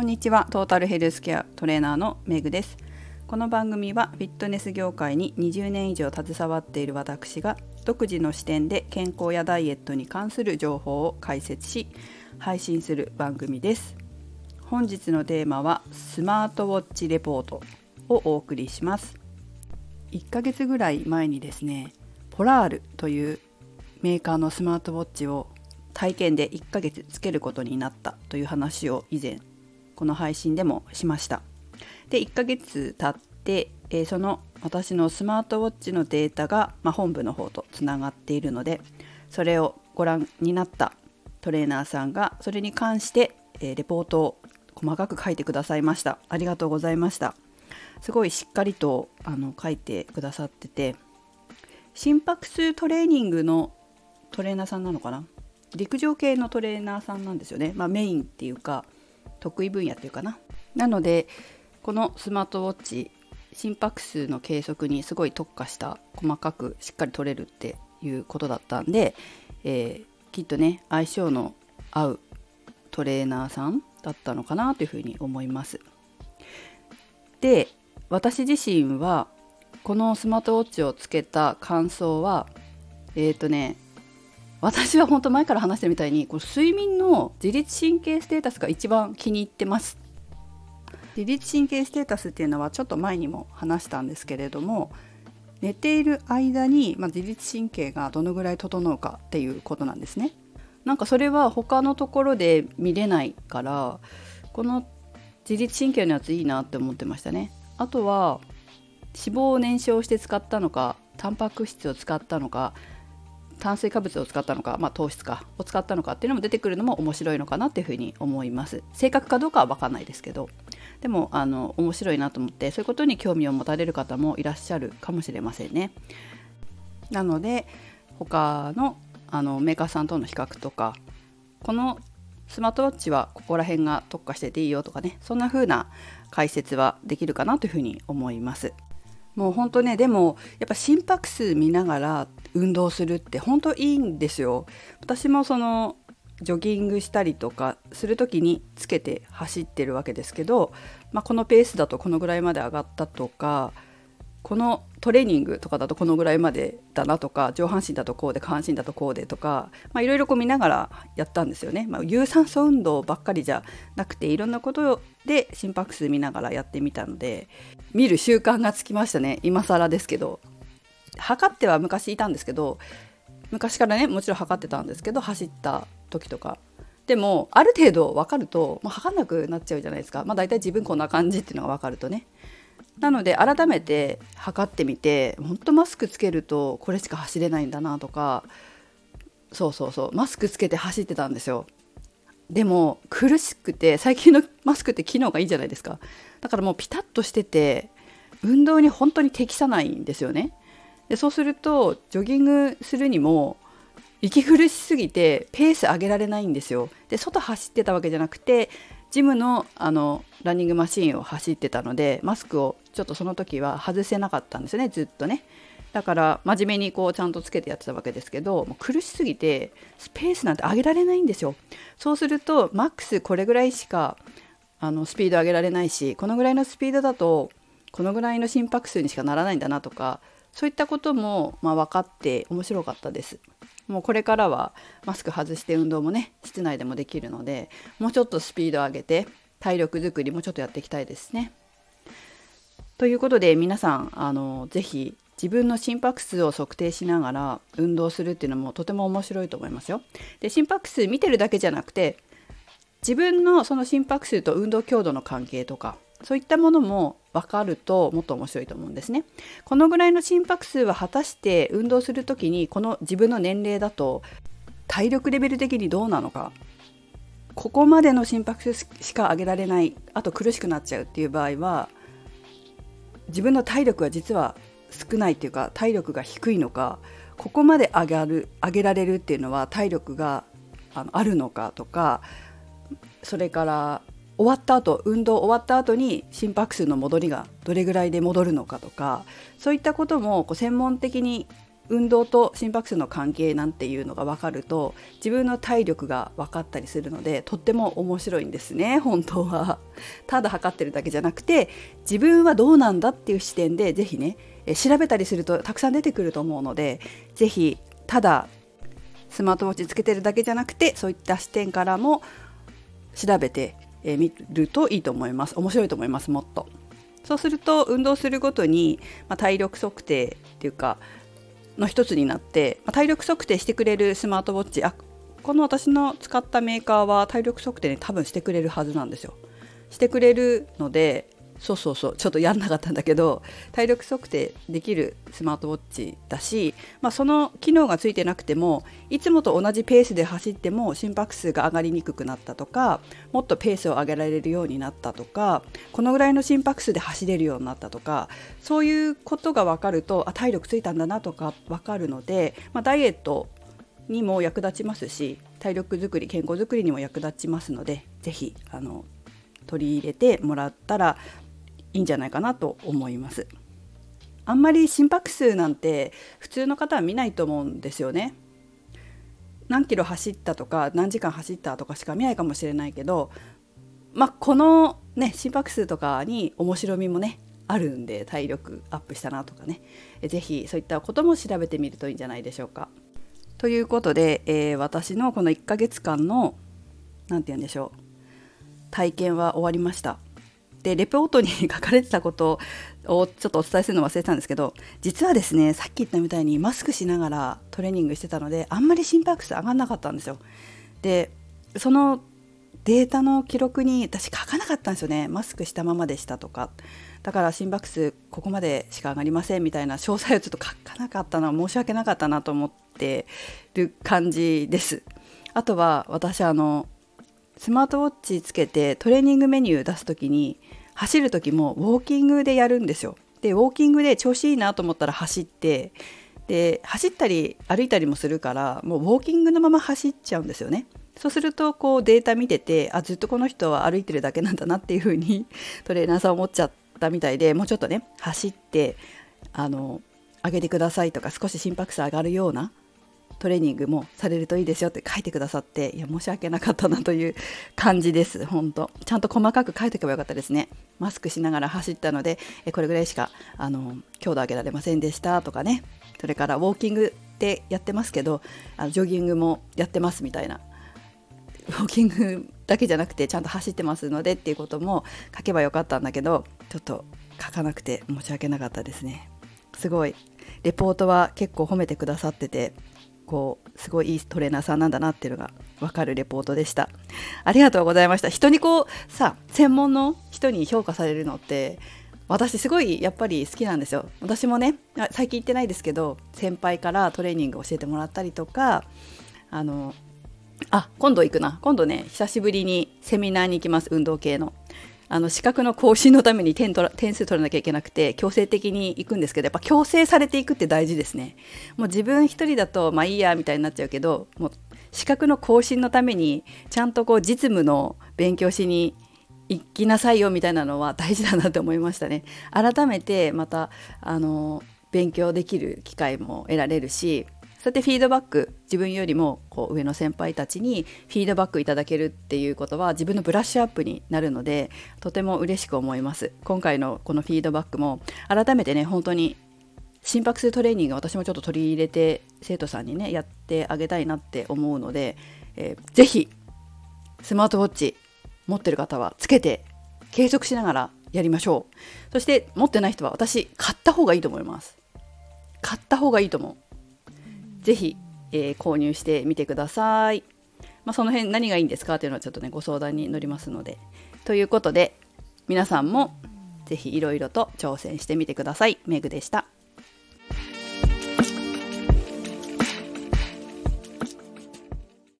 こんにちは。トータルヘルスケアトレーナーのメグです。この番組はフィットネス業界に20年以上携わっている私が独自の視点で健康やダイエットに関する情報を解説し配信する番組です。本日のテーマはスマートウォッチレポートをお送りします。1ヶ月ぐらい前にですねポラールというメーカーのスマートウォッチを体験で1ヶ月つけることになったという話を以前この配信でもしました。で1ヶ月経って、えー、その私のスマートウォッチのデータが、まあ、本部の方とつながっているのでそれをご覧になったトレーナーさんがそれに関して、えー、レポートを細かく書いてくださいました。ありがとうございました。すごいしっかりとあの書いてくださってて心拍数トレーニングのトレーナーさんなのかな？陸上系のトレーナーさんなんですよね、まあ、メインっていうか得意分野っていうかななのでこのスマートウォッチ心拍数の計測にすごい特化した細かくしっかり取れるっていうことだったんで、えー、きっとね相性の合うトレーナーさんだったのかなというふうに思います。で私自身はこのスマートウォッチをつけた感想はえっ、ー、とね私は本当前から話してるみたいにこの睡眠の自律神経ステータスが一番気に入ってます。自律神経ステータスっていうのはちょっと前にも話したんですけれども寝ている間に、まあ、自律神経がどのぐらい整うかっていうことなんですね。なんかそれは他のところで見れないからこの自律神経のやついいなって思ってましたね。あとは脂肪を燃焼して使ったのかタンパク質を使ったのか炭水化物を使ったのか、まあ、糖質かを使ったのかっていうのも出てくるのも面白いのかなっていうふうに思います。正確かどうかは分かんないですけど。でもあの面白いなと思ってそういうことに興味を持たれる方もいらっしゃるかもしれませんね。なので他のあのメーカーさんとの比較とかこのスマートウォッチはここら辺が特化してていいよとかねそんな風な解説はできるかなというふうに思います。もう本当ねでもやっぱ心拍数見ながら運動するって本当いいんですよ。私もそのジョギングしたりとかする時につけて走ってるわけですけど、まあ、このペースだとこのぐらいまで上がったとかこのトレーニングとかだとこのぐらいまでだなとか上半身だとこうで下半身だとこうでとかいろいろ見ながらやったんですよね、まあ、有酸素運動ばっかりじゃなくていろんなことで心拍数見ながらやってみたので見る習慣がつきましたね。今更ですけど。測っては昔いたんですけど昔からねもちろん測ってたんですけど走った時とか。でもある程度分かるともう測んなくなっちゃうじゃないですか。まあ大体自分こんな感じっていうのが分かるとね。なので改めて測ってみて本当マスクつけるとこれしか走れないんだなとかそうそうそうマスクつけて走ってたんですよ。でも苦しくて最近のマスクって機能がいいじゃないですか。だからもうピタッとしてて運動に本当に適さないんですよね。でそうするとジョギングするにも息苦しすぎてペース上げられないんですよ。で外走ってたわけじゃなくてジムのあのランニングマシンを走ってたのでマスクをちょっとその時は外せなかったんですよねずっとね。だから真面目にこうちゃんとつけてやってたわけですけどもう苦しすぎてスペースなんて上げられないんですよ。そうするとマックスこれぐらいしかあのスピード上げられないしこのぐらいのスピードだとこのぐらいの心拍数にしかならないんだなとかそういったことも、まあ、分かって面白かったです。もうこれからはマスク外して運動もね室内でもできるのでもうちょっとスピード上げて体力づくりもちょっとやっていきたいですね。ということで皆さんあのぜひ自分の心拍数を測定しながら運動するっていうのもとても面白いと思いますよ。で心拍数見てるだけじゃなくて自分のその心拍数と運動強度の関係とかそういったものも分かるともっと面白いと思うんですね。このぐらいの心拍数は果たして運動する時にこの自分の年齢だと体力レベル的にどうなのかここまでの心拍数しか上げられないあと苦しくなっちゃうっていう場合は自分の体力は実は少ないっていうか体力が低いのかここまで上がる上げられるっていうのは体力があのあるのかとかそれから終わった後運動終わった後に心拍数の戻りがどれぐらいで戻るのかとかそういったこともこう専門的に運動と心拍数の関係なんていうのが分かると自分の体力が分かったりするのでとっても面白いんですね 本当は。ただ測ってるだけじゃなくて自分はどうなんだっていう視点で是非ね調べたりするとたくさん出てくると思うので是非ただスマートウォッチつけてるだけじゃなくてそういった視点からも調べてえ見るといいと思います面白いと思いますもっと。そうすると運動するごとに、まあ、体力測定っていうかの一つになって、まあ、体力測定してくれるスマートウォッチあこの私の使ったメーカーは体力測定に多分してくれるはずなんですよ。してくれるのでそうそうそう。ちょっとやんなかったんだけど体力測定できるスマートウォッチだし、まあ、その機能がついてなくてもいつもと同じペースで走っても心拍数が上がりにくくなったとかもっとペースを上げられるようになったとかこのぐらいの心拍数で走れるようになったとかそういうことが分かるとあ体力ついたんだなとか分かるので、まあ、ダイエットにも役立ちますし体力づくり健康づくりにも役立ちますので是非取り入れてもらったらいいんじゃないかなと思います。あんまり心拍数なんて普通の方は見ないと思うんですよね。何キロ走ったとか何時間走ったとかしか見ないかもしれないけど、まあ、この、ね、心拍数とかに面白みもねあるんで体力アップしたなとかね是非そういったことも調べてみるといいんじゃないでしょうか。ということで、えー、私のこの1ヶ月間の何て言うんでしょう体験は終わりました。でレポートに 書かれてたことをちょっとお伝えするの忘れてたんですけど実はですねさっき言ったみたいにマスクしながらトレーニングしてたのであんまり心拍数上がんなかったんですよ。でそのデータの記録に私書かなかったんですよね。マスクしたままでしたとか。だから心拍数ここまでしか上がりませんみたいな詳細をちょっと書かなかったのは申し訳なかったなと思ってる感じです。あとは私あのスマートウォッチつけてトレーニングメニュー出す時に走る時もウォーキングでやるんですよ。でウォーキングで調子いいなと思ったら走ってで走ったり歩いたりもするからもうウォーキングのまま走っちゃうんですよね。そうするとこうデータ見ててあずっとこの人は歩いてるだけなんだなっていう風に トレーナーさん思っちゃったみたいでもうちょっとね走ってあの上げてくださいとか少し心拍数上がるようなトレーニングもされるといいですよって書いてくださっていや申し訳なかったなという感じです。本当。ちゃんと細かく書いておけばよかったですね。マスクしながら走ったのでえこれぐらいしかあの強度上げられませんでしたとかね。それからウォーキングってやってますけどあのジョギングもやってますみたいな。ウォーキングだけじゃなくてちゃんと走ってますのでっていうことも書けばよかったんだけどちょっと書かなくて申し訳なかったですね。すごい。レポートは結構褒めてくださっててこうすごいいいトレーナーさんなんだなっていうのが分かるレポートでした。ありがとうございました。人にこうさ専門の人に評価されるのって私すごいやっぱり好きなんですよ。私もね最近行ってないですけど先輩からトレーニング教えてもらったりとかあのあ今度行くな。今度ね久しぶりにセミナーに行きます。運動系の。あの資格の更新のために点取ら点数取らなきゃいけなくて強制的に行くんですけどやっぱ強制されていくって大事ですね。もう自分一人だとまあいいやみたいになっちゃうけどもう資格の更新のためにちゃんとこう実務の勉強しに行きなさいよみたいなのは大事だなって思いましたね。改めてまたあの勉強できる機会も得られるしそうやってフィードバック自分よりもこう上の先輩たちにフィードバックいただけるっていうことは自分のブラッシュアップになるのでとても嬉しく思います。今回のこのフィードバックも改めてね本当に心拍数トレーニング私もちょっと取り入れて生徒さんにねやってあげたいなって思うので、えー、ぜひスマートウォッチ持ってる方はつけて継続しながらやりましょう。そして持ってない人は私買った方がいいと思います。買った方がいいと思う。ぜひ、えー、購入してみてください。まあ、その辺何がいいんですかというのはちょっとねご相談に乗りますので。ということで皆さんもぜひいろいろと挑戦してみてください。メグでした。